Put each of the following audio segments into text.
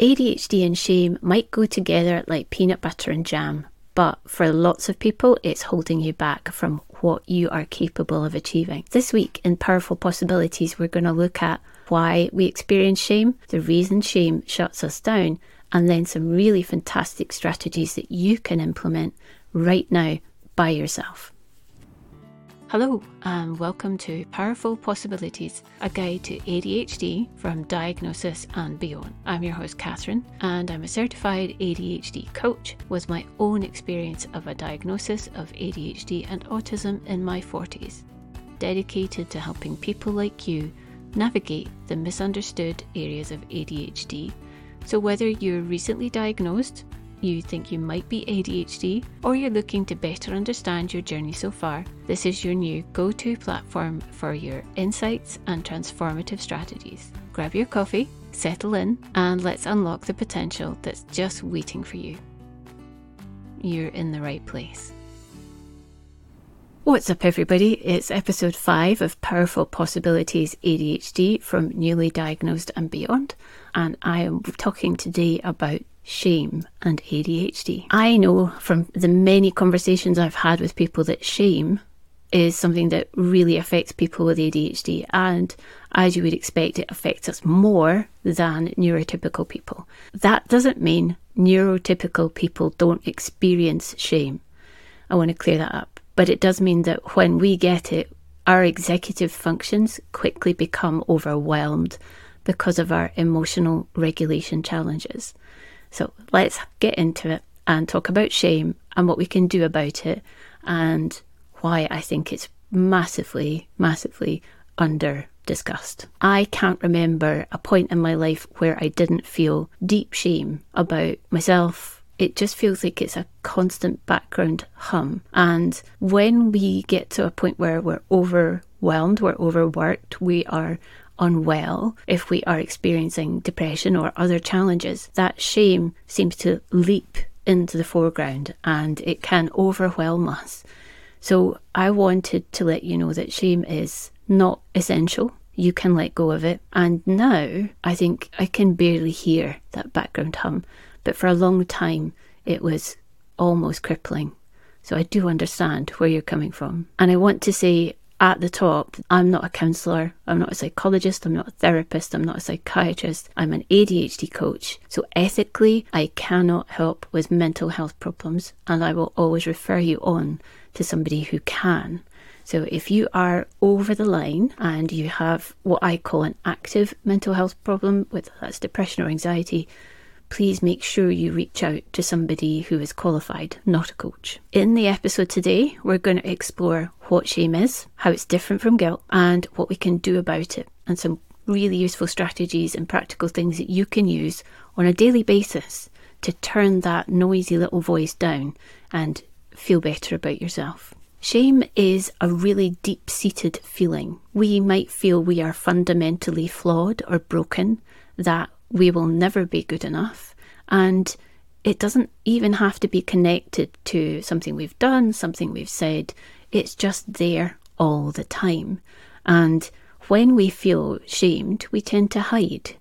ADHD and shame might go together like peanut butter and jam, but for lots of people, it's holding you back from what you are capable of achieving. This week in Powerful Possibilities, we're going to look at why we experience shame, the reason shame shuts us down, and then some really fantastic strategies that you can implement right now by yourself. Hello, and welcome to Powerful Possibilities, a guide to ADHD from diagnosis and beyond. I'm your host, Katherine, and I'm a certified ADHD coach with my own experience of a diagnosis of ADHD and autism in my 40s, dedicated to helping people like you navigate the misunderstood areas of ADHD. So, whether you're recently diagnosed, you think you might be ADHD, or you're looking to better understand your journey so far, this is your new go to platform for your insights and transformative strategies. Grab your coffee, settle in, and let's unlock the potential that's just waiting for you. You're in the right place. What's up, everybody? It's episode 5 of Powerful Possibilities ADHD from Newly Diagnosed and Beyond, and I am talking today about shame and ADHD. I know from the many conversations I've had with people that shame is something that really affects people with ADHD, and as you would expect, it affects us more than neurotypical people. That doesn't mean neurotypical people don't experience shame. I want to clear that up. But it does mean that when we get it, our executive functions quickly become overwhelmed because of our emotional regulation challenges. So let's get into it and talk about shame and what we can do about it and why I think it's massively, massively under discussed. I can't remember a point in my life where I didn't feel deep shame about myself, it just feels like it's a constant background hum. And when we get to a point where we're overwhelmed, we're overworked, we are unwell, if we are experiencing depression or other challenges, that shame seems to leap into the foreground and it can overwhelm us. So I wanted to let you know that shame is not essential. You can let go of it. And now I think I can barely hear that background hum but for a long time it was almost crippling. So I do understand where you're coming from. And I want to say at the top, I'm not a counsellor, I'm not a psychologist, I'm not a therapist, I'm not a psychiatrist, I'm an ADHD coach. So ethically, I cannot help with mental health problems, and I will always refer you on to somebody who can. So if you are over the line and you have what I call an active mental health problem, whether that's depression or anxiety, please make sure you reach out to somebody who is qualified, not a coach. In the episode today, we're going to explore what shame is, how it's different from guilt, and what we can do about it, and some really useful strategies and practical things that you can use on a daily basis to turn that noisy little voice down and feel better about yourself. Shame is a really deep seated feeling. We might feel we are fundamentally flawed or broken, that we will never be good enough. And it doesn't even have to be connected to something we've done, something we've said. It's just there all the time. And when we feel shamed, we tend to hide.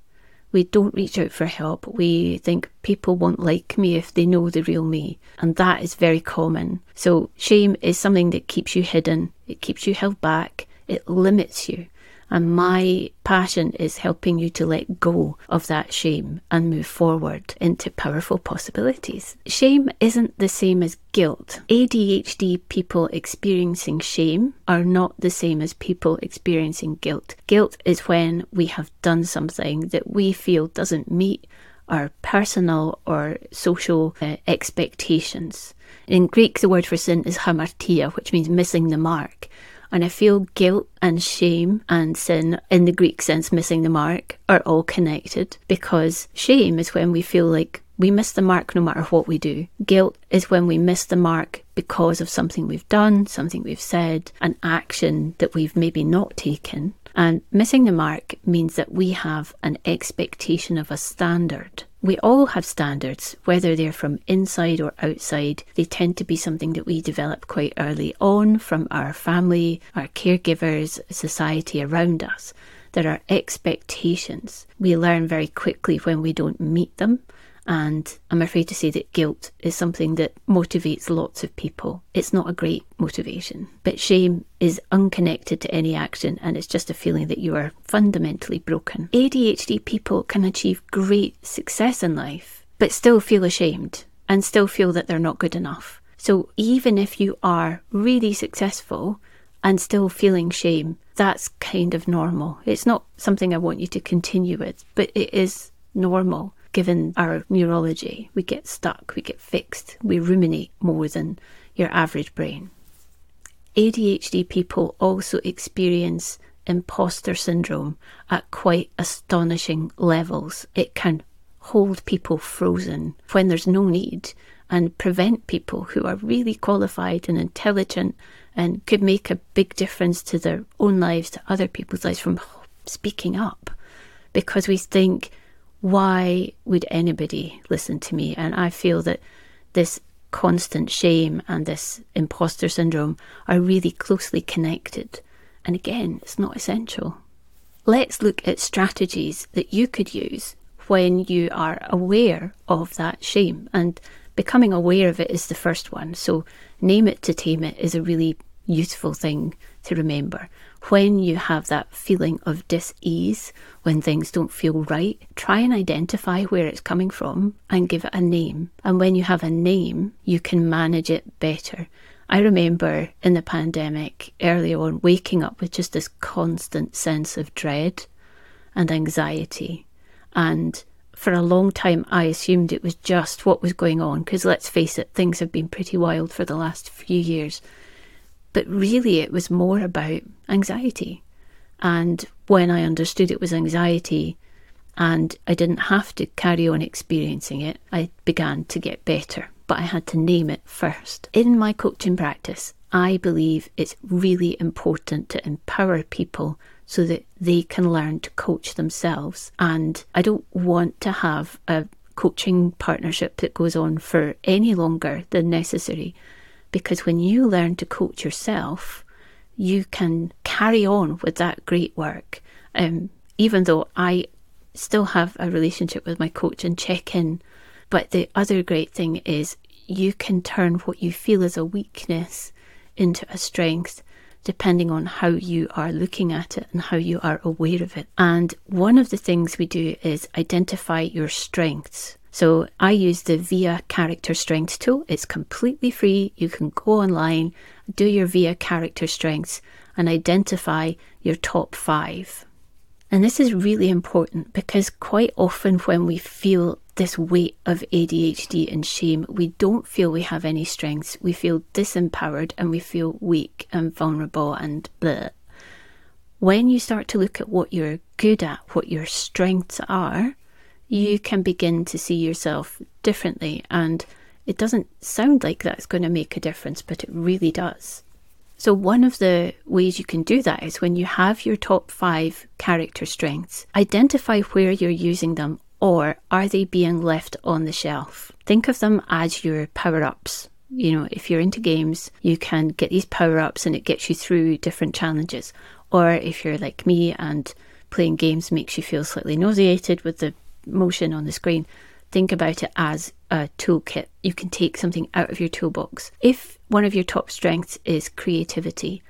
We don't reach out for help. We think people won't like me if they know the real me. And that is very common. So, shame is something that keeps you hidden, it keeps you held back, it limits you. And my passion is helping you to let go of that shame and move forward into powerful possibilities. Shame isn't the same as guilt. ADHD people experiencing shame are not the same as people experiencing guilt. Guilt is when we have done something that we feel doesn't meet our personal or social uh, expectations. In Greek, the word for sin is hamartia, which means missing the mark. And I feel guilt and shame and sin, in the Greek sense, missing the mark, are all connected because shame is when we feel like we miss the mark no matter what we do. Guilt is when we miss the mark because of something we've done, something we've said, an action that we've maybe not taken. And missing the mark means that we have an expectation of a standard we all have standards, whether they're from inside or outside. They tend to be something that we develop quite early on from our family, our caregivers, society around us. There are expectations. We learn very quickly when we don't meet them. And I'm afraid to say that guilt is something that motivates lots of people. It's not a great motivation. But shame is unconnected to any action and it's just a feeling that you are fundamentally broken. ADHD people can achieve great success in life, but still feel ashamed and still feel that they're not good enough. So even if you are really successful and still feeling shame, that's kind of normal. It's not something I want you to continue with, but it is normal given our neurology. We get stuck, we get fixed, we ruminate more than your average brain. ADHD people also experience imposter syndrome at quite astonishing levels. It can hold people frozen when there's no need and prevent people who are really qualified and intelligent and could make a big difference to their own lives, to other people's lives from speaking up because we think why would anybody listen to me? And I feel that this constant shame and this imposter syndrome are really closely connected. And again, it's not essential. Let's look at strategies that you could use when you are aware of that shame. And becoming aware of it is the first one. So, name it to tame it is a really useful thing to remember when you have that feeling of dis ease, when things don't feel right, try and identify where it's coming from and give it a name. And when you have a name, you can manage it better. I remember in the pandemic early on waking up with just this constant sense of dread and anxiety. And for a long time, I assumed it was just what was going on, because let's face it, things have been pretty wild for the last few years. But really, it was more about anxiety. And when I understood it was anxiety and I didn't have to carry on experiencing it, I began to get better. But I had to name it first. In my coaching practice, I believe it's really important to empower people so that they can learn to coach themselves. And I don't want to have a coaching partnership that goes on for any longer than necessary. Because when you learn to coach yourself, you can carry on with that great work. Um, even though I still have a relationship with my coach and check in. But the other great thing is you can turn what you feel as a weakness into a strength depending on how you are looking at it and how you are aware of it. And one of the things we do is identify your strengths. So I use the VIA character strengths tool. It's completely free. You can go online, do your VIA character strengths, and identify your top five. And this is really important because quite often when we feel this weight of ADHD and shame, we don't feel we have any strengths. We feel disempowered and we feel weak and vulnerable and blah. When you start to look at what you're good at, what your strengths are, you mm. can begin to see yourself differently. And it doesn't sound like that's going to make a difference, but it really does. So, one of the ways you can do that is when you have your top five character strengths, identify where you're using them or are they being left on the shelf? Think of them as your power ups. You know, if you're into games, you can get these power ups and it gets you through different challenges. Or if you're like me and playing games makes you feel slightly nauseated with the motion on the screen, think about it as a toolkit. You can take something out of your toolbox. If one of your top strengths is creativity,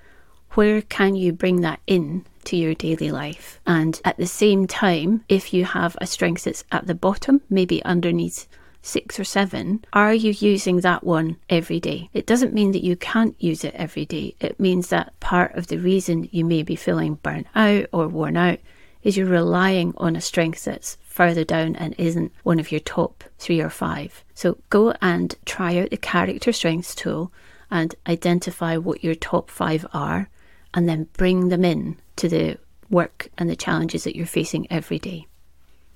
where can you bring that in to your daily life? And at the same time, if you have a strength that's at the bottom, maybe underneath six or seven, are you using that one every day? It doesn't mean that you can't use it every day. It means that part of the reason you may be feeling burnt out or worn out is you're relying on a strength that's further down and isn't one of your top three or five. So go and try out the character strengths tool and identify what your top five are and then bring them in to the work and the challenges that you're facing every day.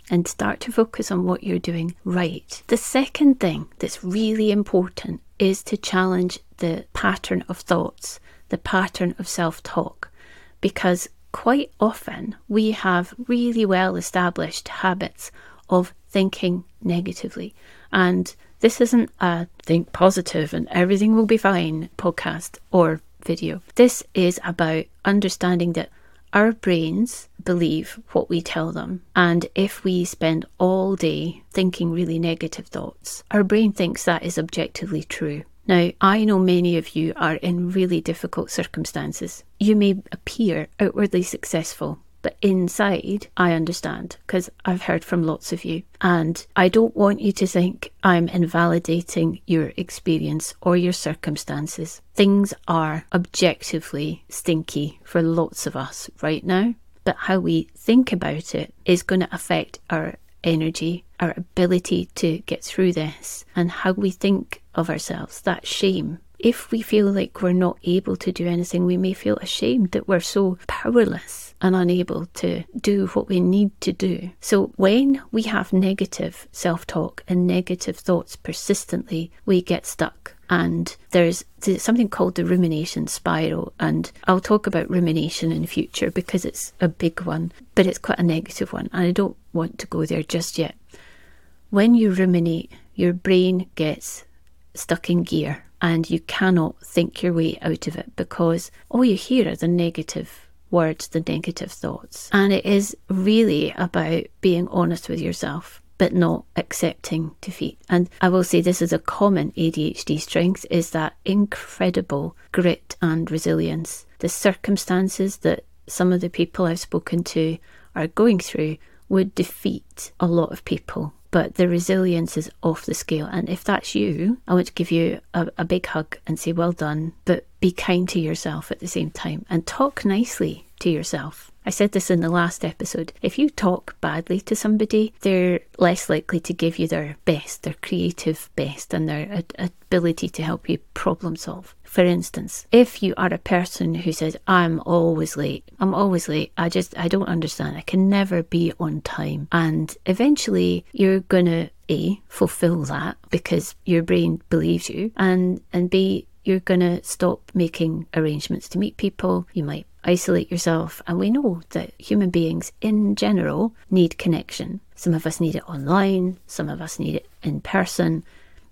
And start to focus on what you're doing right. The second thing that's really important is to challenge the pattern of thoughts, the pattern of self talk, because quite often we have really well established habits of thinking negatively. And this isn't a think positive and everything will be fine podcast or video. This is about understanding that our brains believe what we tell them. And if we spend all day thinking really negative thoughts, our brain thinks that is objectively true. Now, I know many of you are in really difficult circumstances. You may appear outwardly successful, but inside, I understand because I've heard from lots of you. And I don't want you to think I'm invalidating your experience or your circumstances. Things are objectively stinky for lots of us right now. But how we think about it is going to affect our energy, our ability to get through this, and how we think of ourselves. That shame if we feel like we're not able to do anything, we may feel ashamed that we're so powerless and unable to do what we need to do. So, when we have negative self talk and negative thoughts persistently, we get stuck. And there's something called the rumination spiral. And I'll talk about rumination in the future because it's a big one, but it's quite a negative one. And I don't want to go there just yet. When you ruminate, your brain gets stuck in gear and you cannot think your way out of it because all you hear are the negative words, the negative thoughts. And it is really about being honest with yourself but not accepting defeat. And I will say this is a common ADHD strength is that incredible grit and resilience. The circumstances that some of the people I've spoken to are going through would defeat a lot of people but the resilience is off the scale. And if that's you, I want to give you a, a, big hug and say, well done, but be kind to yourself at the same time and talk nicely to yourself. I said this in the last episode. If you talk badly to somebody, they're less likely to give you their best, their creative best, and their ability to help you problem solve. For instance, if you are a person who says, I'm always late, I'm always late, I just, I don't understand, I can never be on time. And eventually you're going to A, fulfill that because your brain believes you, and, and B, you're going to stop making arrangements to meet people. You might isolate yourself. And we know that human beings in general need connection. Some of us need it online, some of us need it in person.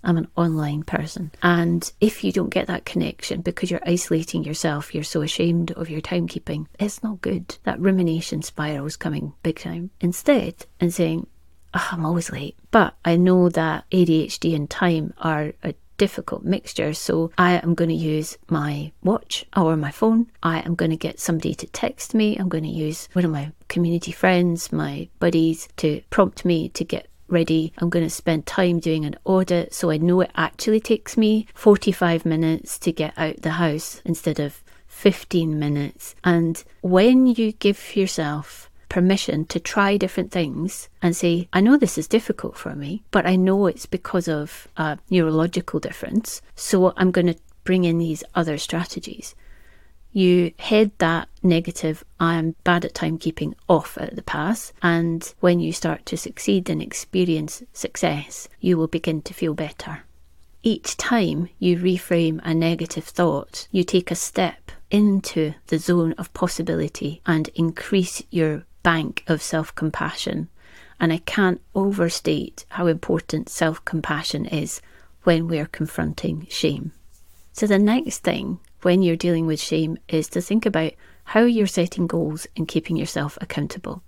I'm an online person. And if you don't get that connection because you're isolating yourself, you're so ashamed of your timekeeping, it's not good. That rumination spiral is coming big time. Instead, and saying, oh, I'm always late. But I know that ADHD and time are a difficult mixture. So I am going to use my watch or my phone. I am going to get somebody to text me. I'm going to use one of my community friends, my buddies, to prompt me to get ready. I'm going to spend time doing an audit so I know it actually takes me 45 minutes to get out the house instead of 15 minutes. And when you give yourself permission to try different things and say, I know this is difficult for me, but I know it's because of a neurological difference. So I'm going to bring in these other strategies. You head that negative, I am bad at timekeeping off at the pass. And when you start to succeed and experience success, you will begin to feel better. Each time you reframe a negative thought, you take a step into the zone of possibility and increase your bank of self compassion. And I can't overstate how important self compassion is when we're confronting shame. So, the next thing when you're dealing with shame is to think about how you're setting goals and keeping yourself accountable.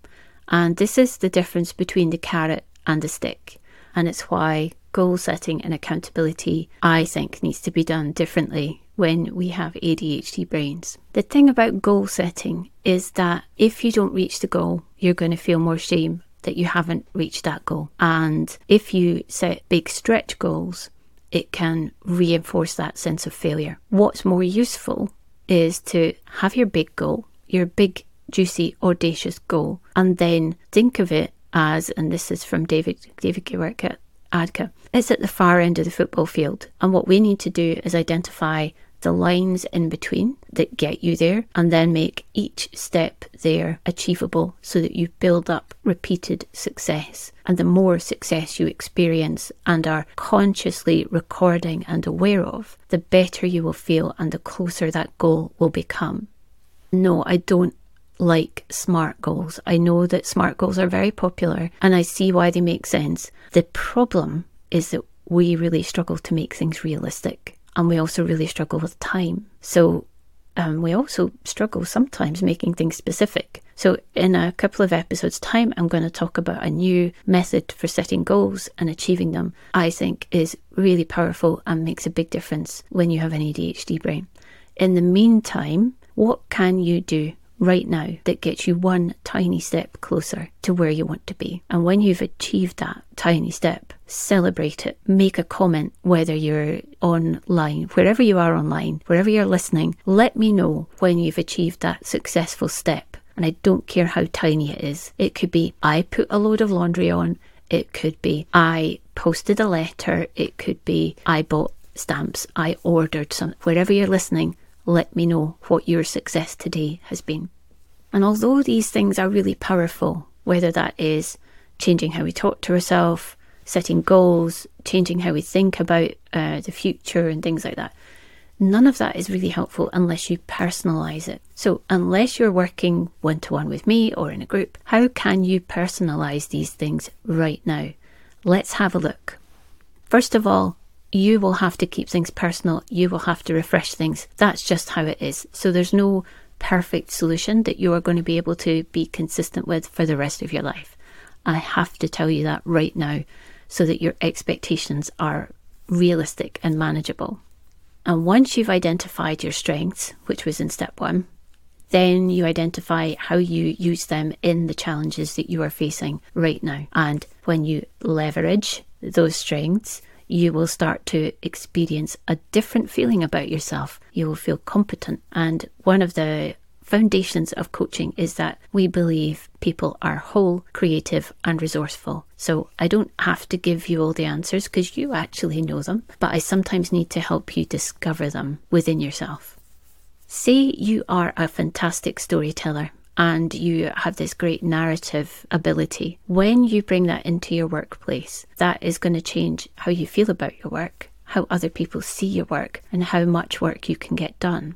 And this is the difference between the carrot and the stick. And it's why goal setting and accountability, I think, needs to be done differently when we have ADHD brains. The thing about goal setting is that if you don't reach the goal, you're going to feel more shame that you haven't reached that goal. And if you set big stretch goals, it can reinforce that sense of failure. What's more useful is to have your big goal, your big, juicy, audacious goal, and then think of it as, and this is from David David Giwerc ADDCA. It's at the far end of the football field. And what we need to do is identify the lines in between that get you there and then make each step there achievable so that you build up repeated success. And the more success you experience and are consciously recording and aware of, the better you will feel and the closer that goal will become. No, I don't like SMART goals. I know that SMART goals are very popular and I see why they make sense. The problem is that we really struggle to make things realistic and we also really struggle with time. So um, we also struggle sometimes making things specific. So, in a couple of episodes' time, I'm going to talk about a new method for setting goals and achieving them, I think is really powerful and makes a big difference when you have an ADHD brain. In the meantime, what can you do right now that gets you one tiny step closer to where you want to be. And when you've achieved that tiny step, celebrate it. Make a comment whether you're online, wherever you are online, wherever you're listening. Let me know when you've achieved that successful step. And I don't care how tiny it is. It could be I put a load of laundry on. It could be I posted a letter. It could be I bought stamps. I ordered some. Wherever you're listening, let me know what your success today has been. And although these things are really powerful, whether that is changing how we talk to ourselves, setting goals, changing how we think about uh, the future, and things like that, none of that is really helpful unless you personalize it. So, unless you're working one to one with me or in a group, how can you personalize these things right now? Let's have a look. First of all, you will have to keep things personal. You will have to refresh things. That's just how it is. So there's no perfect solution that you are going to be able to be consistent with for the rest of your life. I have to tell you that right now so that your expectations are realistic and manageable. And once you've identified your strengths, which was in step one, then you identify how you use them in the challenges that you are facing right now. And when you leverage those strengths, you will start to experience a different feeling about yourself. You will feel competent. And one of the foundations of coaching is that we believe people are whole, creative, and resourceful. So I don't have to give you all the answers because you actually know them, but I sometimes need to help you discover them within yourself. Say you are a fantastic storyteller and you have this great narrative ability. When you bring that into your workplace, that is going to change how you feel about your work, how other people see your work, and how much work you can get done.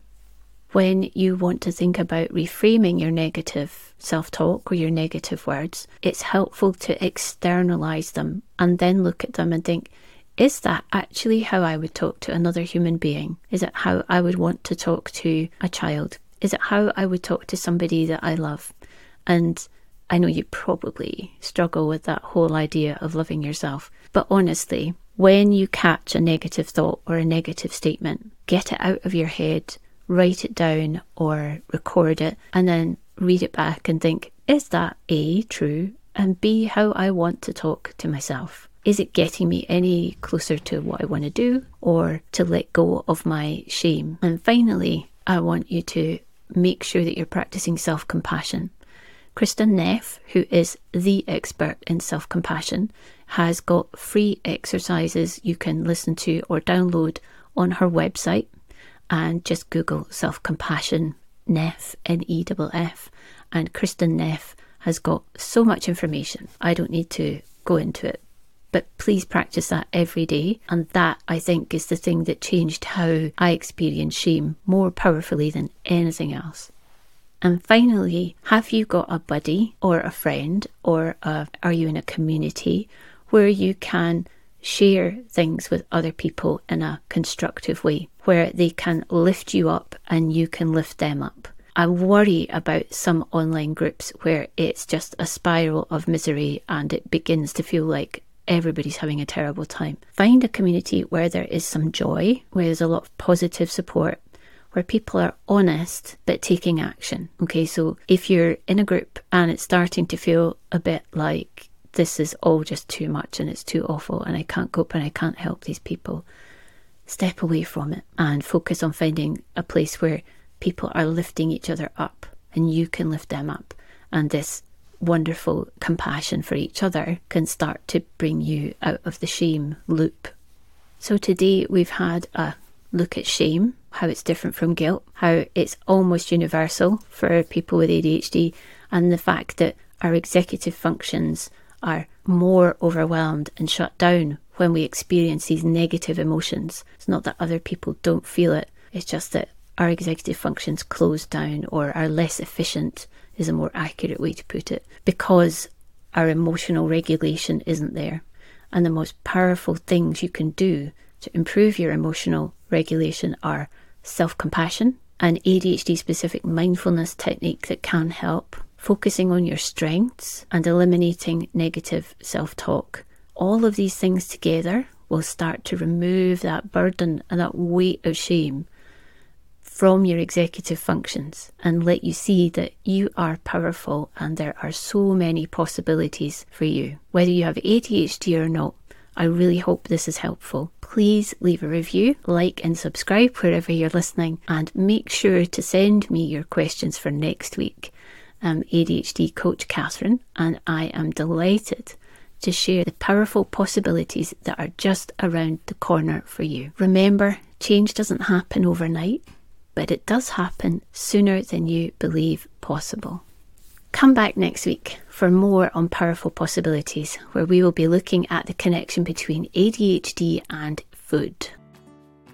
When you want to think about reframing your negative self talk or your negative words, it's helpful to externalize them and then look at them and think, is that actually how I would talk to another human being? Is it how I would want to talk to a child? Is it how I would talk to somebody that I love? And I know you probably struggle with that whole idea of loving yourself. But honestly, when you catch a negative thought or a negative statement, get it out of your head, write it down or record it, and then read it back and think, is that A, true? And B, how I want to talk to myself? Is it getting me any closer to what I want to do or to let go of my shame? And finally, I want you to make sure that you're practicing self compassion. Kristin Neff, who is the expert in self compassion, has got free exercises you can listen to or download on her website. And just Google self compassion Neff, N E F F. And Kristin Neff has got so much information. I don't need to go into it but please practice that every day. And that, I think, is the thing that changed how I experience shame more powerfully than anything else. And finally, have you got a buddy or a friend, or a, are you in a community where you can share things with other people in a constructive way, where they can lift you up and you can lift them up? I worry about some online groups where it's just a spiral of misery and it begins to feel like everybody's having a terrible time. Find a community where there is some joy, where there's a lot of positive support, where people are honest but taking action. Okay, so if you're in a group and it's starting to feel a bit like this is all just too much and it's too awful and I can't cope and I can't help these people, step away from it and focus on finding a place where people are lifting each other up and you can lift them up. And this wonderful compassion for each other can start to bring you out of the shame loop. So, today we've had a look at shame, how it's different from guilt, how it's almost universal for people with ADHD, and the fact that our executive functions are more overwhelmed and shut down when we experience these negative emotions. It's not that other people don't feel it, it's just that our executive functions close down or are less efficient is a more accurate way to put it, because our emotional regulation isn't there. And the most powerful things you can do to improve your emotional regulation are self compassion, an ADHD specific mindfulness technique that can help, focusing on your strengths and eliminating negative self talk. All of these things together will start to remove that burden and that weight of shame from your executive functions and let you see that you are powerful and there are so many possibilities for you. Whether you have ADHD or not, I really hope this is helpful. Please leave a review, like, and subscribe wherever you're listening, and make sure to send me your questions for next week. I'm ADHD coach Katherine, and I am delighted to share the powerful possibilities that are just around the corner for you. Remember, change doesn't happen overnight, but it does happen sooner than you believe possible. Come back next week for more on powerful possibilities, where we will be looking at the connection between ADHD and food.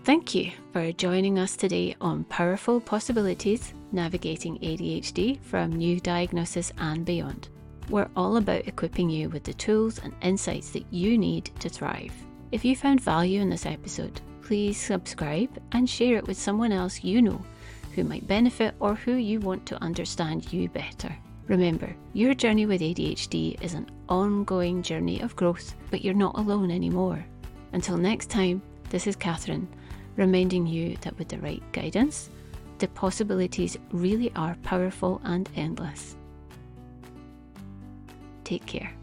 Thank you for joining us today on Powerful Possibilities Navigating ADHD from New Diagnosis and Beyond. We're all about equipping you with the tools and insights that you need to thrive. If you found value in this episode, please subscribe and share it with someone else you know who might benefit or who you want to understand you better. Remember, your journey with ADHD is an ongoing journey of growth, but you're not alone anymore. Until next time, this is Katherine, reminding you that with the right guidance, the possibilities really are powerful and endless. Take care.